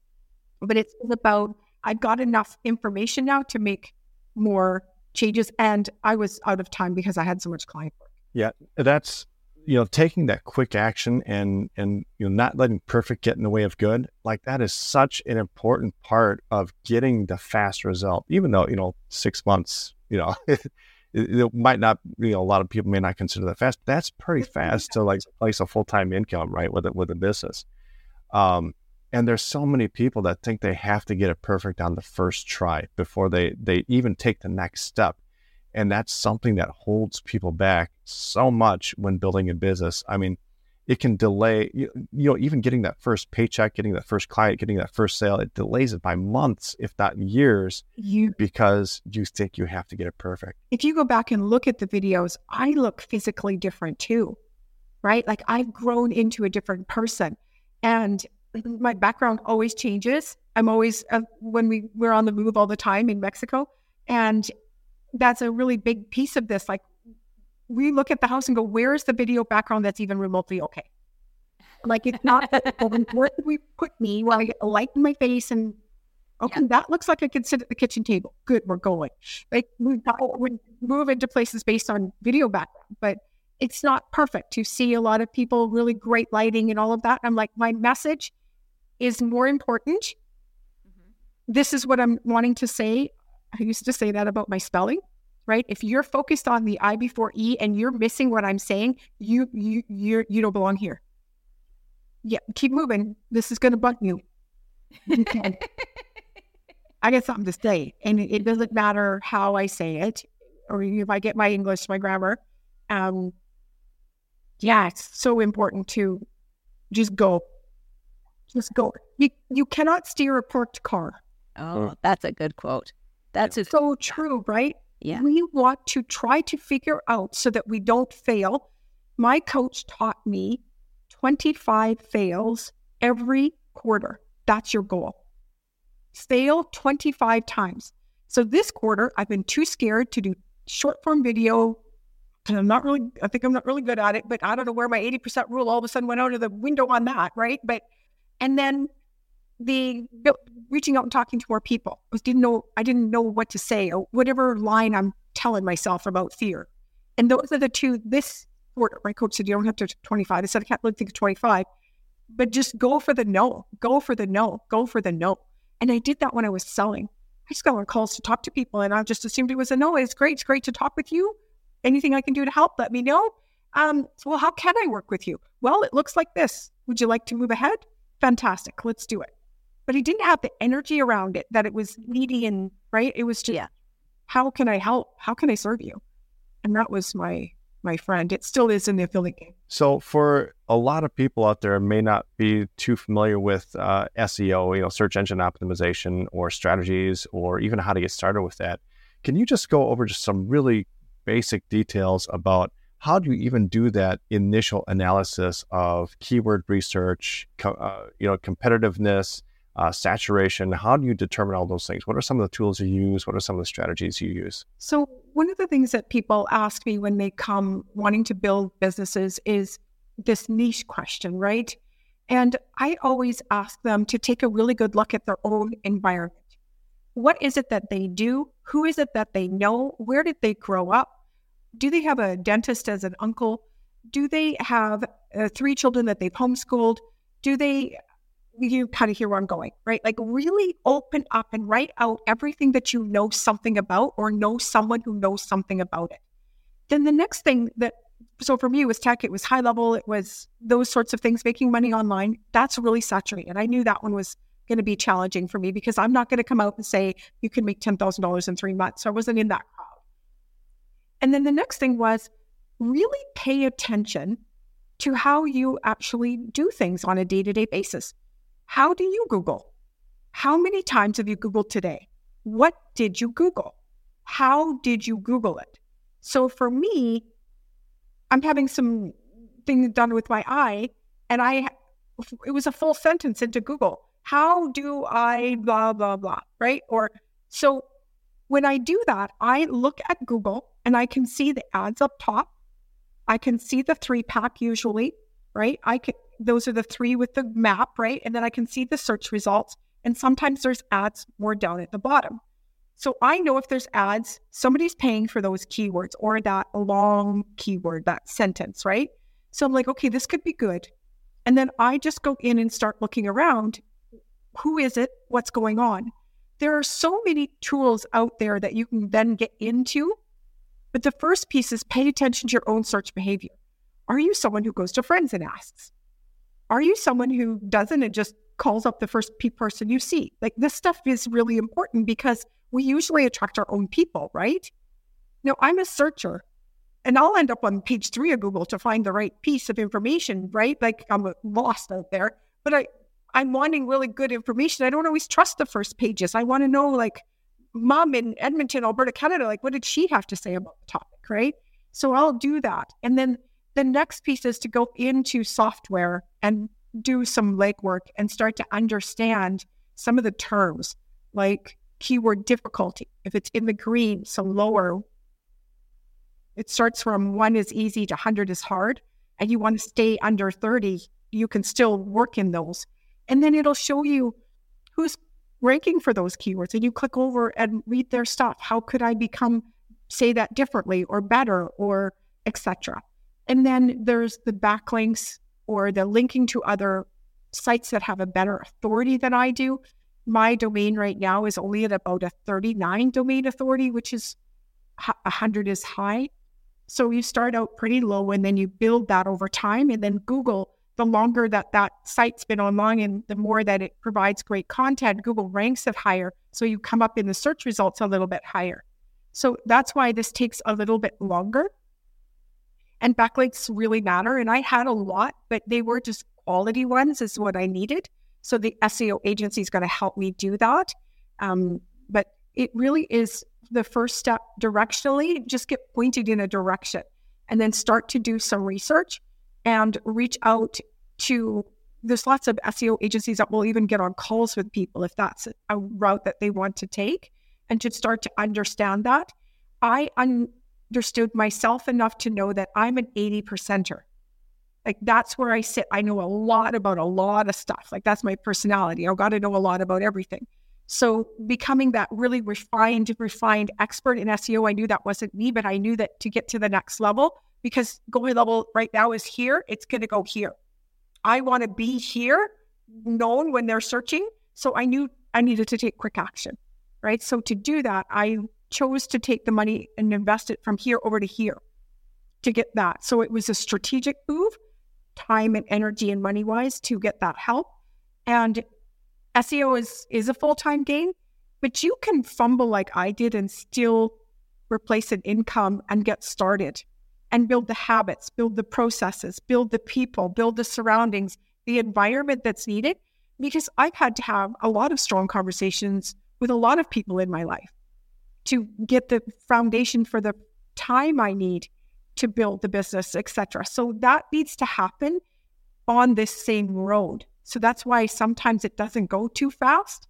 But it's about I've got enough information now to make more changes. And I was out of time because I had so much client work. Yeah, that's you know taking that quick action and and you know not letting perfect get in the way of good like that is such an important part of getting the fast result even though you know six months you know it, it, might not you know a lot of people may not consider that fast that's pretty fast to like place a full-time income right with it with a business um and there's so many people that think they have to get it perfect on the first try before they they even take the next step. And that's something that holds people back so much when building a business. I mean it can delay you, you know even getting that first paycheck getting that first client getting that first sale it delays it by months if not years you because you think you have to get it perfect. If you go back and look at the videos i look physically different too right? Like i've grown into a different person. And my background always changes. I'm always uh, when we we're on the move all the time in Mexico, and that's a really big piece of this. Like we look at the house and go, "Where is the video background that's even remotely okay?" Like it's not where did we put me while I light in my face and okay, yeah. that looks like I could sit at the kitchen table. Good, we're going. Like we would move into places based on video background, but it's not perfect. To see a lot of people really great lighting and all of that. I'm like, my message is more important. Mm-hmm. This is what I'm wanting to say. I used to say that about my spelling, right? If you're focused on the I before E and you're missing what I'm saying, you you you you don't belong here. Yeah, keep moving. This is going to bug you. I get something to say, and it doesn't matter how I say it, or if I get my English, my grammar. Um, yeah, it's so important to just go just go. You you cannot steer a parked car. Oh, mm. that's a good quote. That's a- so true, right? Yeah. We want to try to figure out so that we don't fail. My coach taught me 25 fails every quarter. That's your goal. Fail 25 times. So this quarter, I've been too scared to do short form video because I'm not really, I think I'm not really good at it, but I don't know where my 80% rule all of a sudden went out of the window on that, right? But and then the reaching out and talking to more people. I didn't know I didn't know what to say or whatever line I'm telling myself about fear. And those are the two. This quarter, my coach said you don't have to 25. I said I can't really think of 25, but just go for the no. Go for the no. Go for the no. And I did that when I was selling. I just got on calls to talk to people, and I just assumed it was a no. It's great. It's great to talk with you. Anything I can do to help, let me know. Um, so, well, how can I work with you? Well, it looks like this. Would you like to move ahead? Fantastic, let's do it. But he didn't have the energy around it that it was needy and right. It was just, yeah. how can I help? How can I serve you? And that was my my friend. It still is in the affiliate game. So for a lot of people out there may not be too familiar with uh, SEO, you know, search engine optimization or strategies or even how to get started with that. Can you just go over just some really basic details about how do you even do that initial analysis of keyword research, co- uh, you know, competitiveness, uh, saturation? How do you determine all those things? What are some of the tools you use? What are some of the strategies you use? So, one of the things that people ask me when they come wanting to build businesses is this niche question, right? And I always ask them to take a really good look at their own environment. What is it that they do? Who is it that they know? Where did they grow up? Do they have a dentist as an uncle? Do they have uh, three children that they've homeschooled? Do they, you kind of hear where I'm going, right? Like really open up and write out everything that you know something about or know someone who knows something about it. Then the next thing that, so for me, it was tech, it was high level, it was those sorts of things, making money online. That's really saturated. I knew that one was going to be challenging for me because I'm not going to come out and say you can make $10,000 in three months. So I wasn't in that crowd. And then the next thing was really pay attention to how you actually do things on a day to day basis. How do you Google? How many times have you Googled today? What did you Google? How did you Google it? So for me, I'm having some things done with my eye, and I it was a full sentence into Google. How do I blah blah blah, right? Or so when I do that, I look at Google and I can see the ads up top. I can see the three pack usually, right? I can those are the three with the map, right? And then I can see the search results. And sometimes there's ads more down at the bottom. So I know if there's ads, somebody's paying for those keywords or that long keyword, that sentence, right? So I'm like, okay, this could be good. And then I just go in and start looking around. Who is it? What's going on? There are so many tools out there that you can then get into. But the first piece is pay attention to your own search behavior. Are you someone who goes to friends and asks? Are you someone who doesn't and just calls up the first person you see? Like this stuff is really important because we usually attract our own people, right? Now, I'm a searcher and I'll end up on page three of Google to find the right piece of information, right? Like I'm lost out there, but I, I'm wanting really good information. I don't always trust the first pages. I want to know, like, mom in Edmonton, Alberta, Canada, like, what did she have to say about the topic, right? So I'll do that. And then the next piece is to go into software and do some legwork and start to understand some of the terms like keyword difficulty. If it's in the green, so lower, it starts from one is easy to 100 is hard, and you want to stay under 30, you can still work in those. And then it'll show you who's ranking for those keywords. And you click over and read their stuff. How could I become, say that differently or better or etc. And then there's the backlinks or the linking to other sites that have a better authority than I do my domain right now is only at about a 39 domain authority, which is 100 is high. So you start out pretty low and then you build that over time. And then Google, the longer that that site's been online and the more that it provides great content, Google ranks it higher. So you come up in the search results a little bit higher. So that's why this takes a little bit longer. And backlinks really matter. And I had a lot, but they were just quality ones, is what I needed. So the SEO agency is going to help me do that. Um, but it really is the first step directionally, just get pointed in a direction and then start to do some research and reach out to there's lots of SEO agencies that will even get on calls with people if that's a route that they want to take and to start to understand that. I understood myself enough to know that I'm an 80 percenter. Like that's where I sit. I know a lot about a lot of stuff. Like that's my personality. I've got to know a lot about everything. So becoming that really refined, refined expert in SEO, I knew that wasn't me, but I knew that to get to the next level, because going level right now is here, it's going to go here. I want to be here, known when they're searching. So I knew I needed to take quick action, right? So to do that, I chose to take the money and invest it from here over to here to get that. So it was a strategic move time and energy and money wise to get that help. And SEO is is a full time game, but you can fumble like I did and still replace an income and get started and build the habits, build the processes, build the people, build the surroundings, the environment that's needed. Because I've had to have a lot of strong conversations with a lot of people in my life to get the foundation for the time I need to build the business, etc. So that needs to happen on this same road. So that's why sometimes it doesn't go too fast.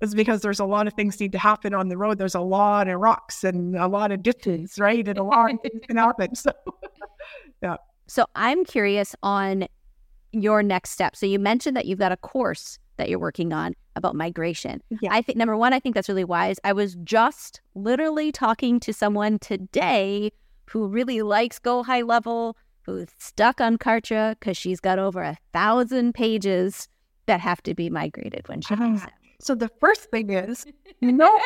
Is because there's a lot of things need to happen on the road. There's a lot of rocks and a lot of ditches, right? And a lot of things can happen. So yeah. So I'm curious on your next step. So you mentioned that you've got a course that you're working on about migration. Yeah. I think number one, I think that's really wise. I was just literally talking to someone today who really likes Go High Level, who's stuck on Kartra because she's got over a thousand pages that have to be migrated when she comes ah, So the first thing is no,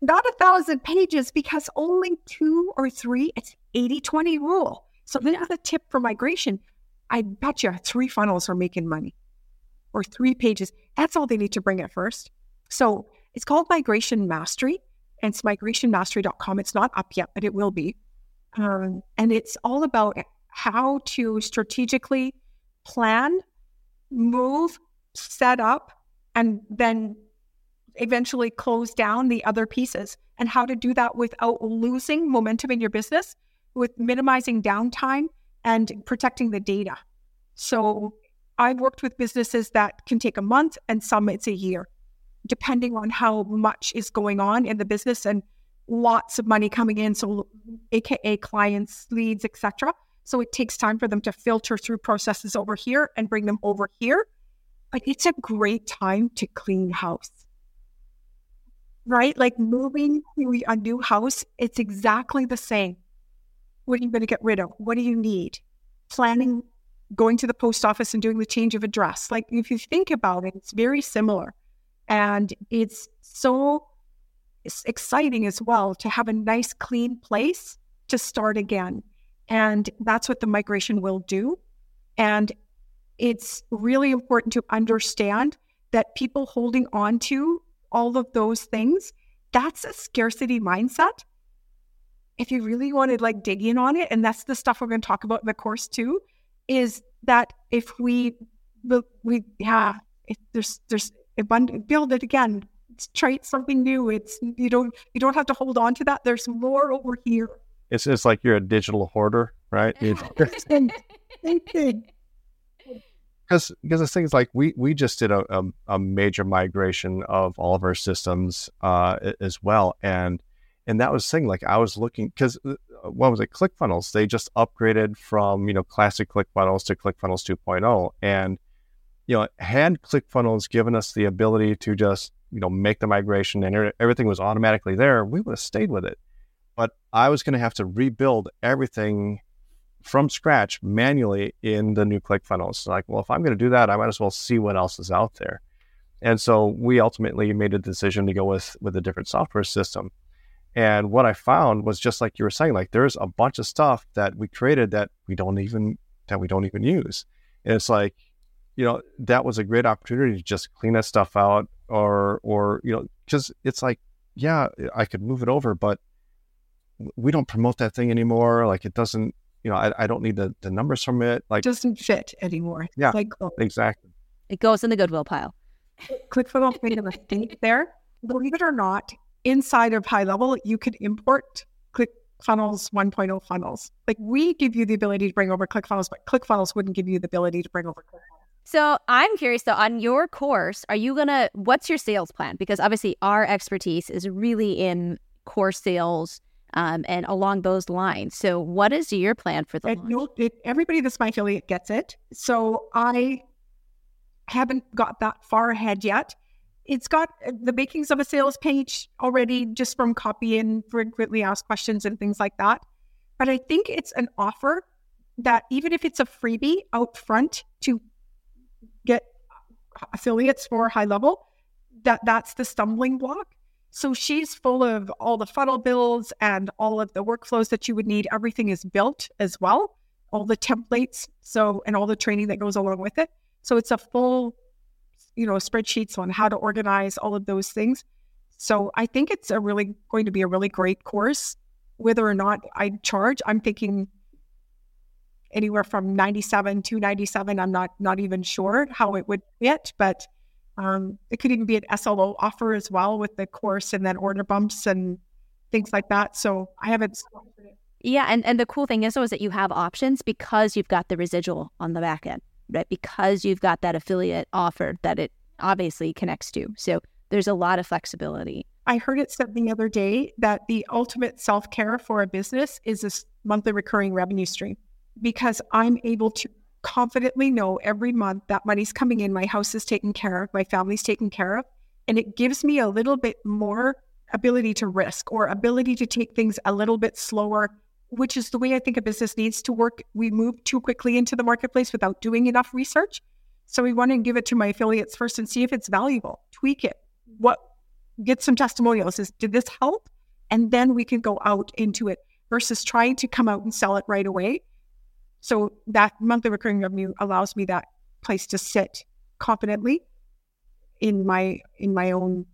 not a thousand pages because only two or three, it's 80 20 rule. So this is a tip for migration. I bet you three funnels are making money or three pages. That's all they need to bring at first. So it's called Migration Mastery and it's migrationmastery.com. It's not up yet, but it will be. Um, and it's all about how to strategically plan, move, set up, and then eventually close down the other pieces, and how to do that without losing momentum in your business, with minimizing downtime and protecting the data. So I've worked with businesses that can take a month and some it's a year, depending on how much is going on in the business and lots of money coming in. So AKA clients, leads, etc. So it takes time for them to filter through processes over here and bring them over here. But it's a great time to clean house. Right? Like moving to a new house, it's exactly the same. What are you going to get rid of? What do you need? Planning, going to the post office and doing the change of address. Like if you think about it, it's very similar. And it's so exciting as well to have a nice, clean place to start again. And that's what the migration will do. And it's really important to understand that people holding on to all of those things, that's a scarcity mindset. If you really want to like dig in on it, and that's the stuff we're going to talk about in the course too, is that if we we yeah, if there's there's abundant build it again, it's try something new. It's you don't you don't have to hold on to that. There's more over here. It's it's like you're a digital hoarder, right? Because because the thing is like we we just did a, a, a major migration of all of our systems uh, as well, and and that was thing. Like I was looking because uh, what was it? ClickFunnels. They just upgraded from you know classic ClickFunnels to ClickFunnels 2.0, and you know had ClickFunnels given us the ability to just you know make the migration and everything was automatically there, we would have stayed with it. But I was going to have to rebuild everything from scratch manually in the new ClickFunnels. Like, well, if I'm going to do that, I might as well see what else is out there. And so we ultimately made a decision to go with with a different software system. And what I found was just like you were saying, like there's a bunch of stuff that we created that we don't even that we don't even use. And it's like, you know, that was a great opportunity to just clean that stuff out or or you know, because it's like, yeah, I could move it over, but we don't promote that thing anymore. Like it doesn't you know, I, I don't need the, the numbers from it. Like doesn't fit anymore. Yeah, like oh. exactly. It goes in the goodwill pile. ClickFunnels made a mistake there. Believe it or not, inside of high level, you could import ClickFunnels 1.0 funnels. Like we give you the ability to bring over ClickFunnels, but ClickFunnels wouldn't give you the ability to bring over ClickFunnels. So I'm curious though, on your course, are you gonna what's your sales plan? Because obviously our expertise is really in course sales um, and along those lines. So, what is your plan for the launch? It, everybody that's my affiliate gets it. So, I haven't got that far ahead yet. It's got uh, the makings of a sales page already just from copy and frequently asked questions and things like that. But I think it's an offer that even if it's a freebie out front to get affiliates for high level, that that's the stumbling block. So she's full of all the funnel builds and all of the workflows that you would need. Everything is built as well, all the templates. So, and all the training that goes along with it. So it's a full, you know, spreadsheets on how to organize all of those things. So I think it's a really going to be a really great course. Whether or not I charge, I'm thinking anywhere from 97 to 97. I'm not not even sure how it would fit, but um, it could even be an SLO offer as well with the course and then order bumps and things like that. So I haven't. Yeah, and, and the cool thing is, though, is that you have options because you've got the residual on the back end, right? Because you've got that affiliate offer that it obviously connects to. So there's a lot of flexibility. I heard it said the other day that the ultimate self care for a business is this monthly recurring revenue stream because I'm able to confidently know every month that money's coming in, my house is taken care of, my family's taken care of. And it gives me a little bit more ability to risk or ability to take things a little bit slower, which is the way I think a business needs to work. We move too quickly into the marketplace without doing enough research. So we want to give it to my affiliates first and see if it's valuable, tweak it. What get some testimonials is did this help? And then we can go out into it versus trying to come out and sell it right away so that monthly recurring revenue allows me that place to sit confidently in my in my own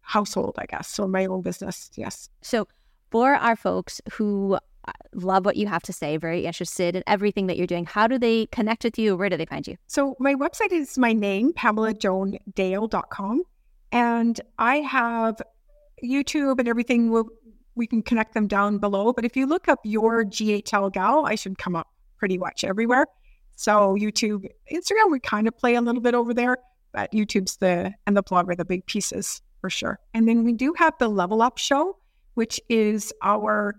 household, I guess, so my own business. Yes. So for our folks who uh, love what you have to say. Very interested in everything that you're doing. How do they connect with you? Where do they find you? So my website is my name, PamelaJoanDale.com. And I have YouTube and everything. We'll, we can connect them down below. But if you look up your GHL gal, I should come up pretty much everywhere. So YouTube, Instagram, we kind of play a little bit over there, but YouTube's the and the blog are the big pieces for sure. And then we do have the Level Up show, which is our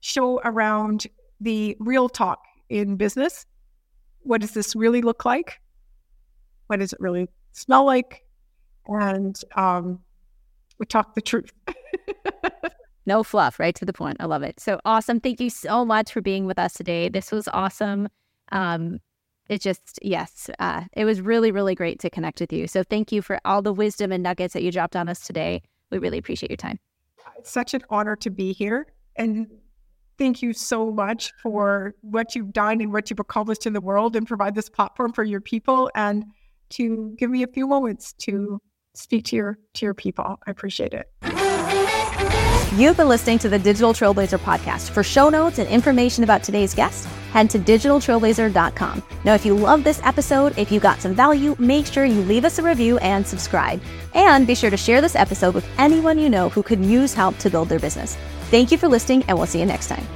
show around the real talk in business. What does this really look like? What does it really smell like? And um, we talk the truth. no fluff, right to the point. I love it. So awesome. Thank you so much for being with us today. This was awesome. Um, it just, yes, uh, it was really, really great to connect with you. So thank you for all the wisdom and nuggets that you dropped on us today. We really appreciate your time. It's such an honor to be here. And thank you so much for what you've done and what you've accomplished in the world and provide this platform for your people and to give me a few moments to speak to your to your people. I appreciate it. You've been listening to the Digital Trailblazer podcast. For show notes and information about today's guest, head to digitaltrailblazer.com. Now, if you love this episode, if you got some value, make sure you leave us a review and subscribe. And be sure to share this episode with anyone you know who could use help to build their business. Thank you for listening, and we'll see you next time.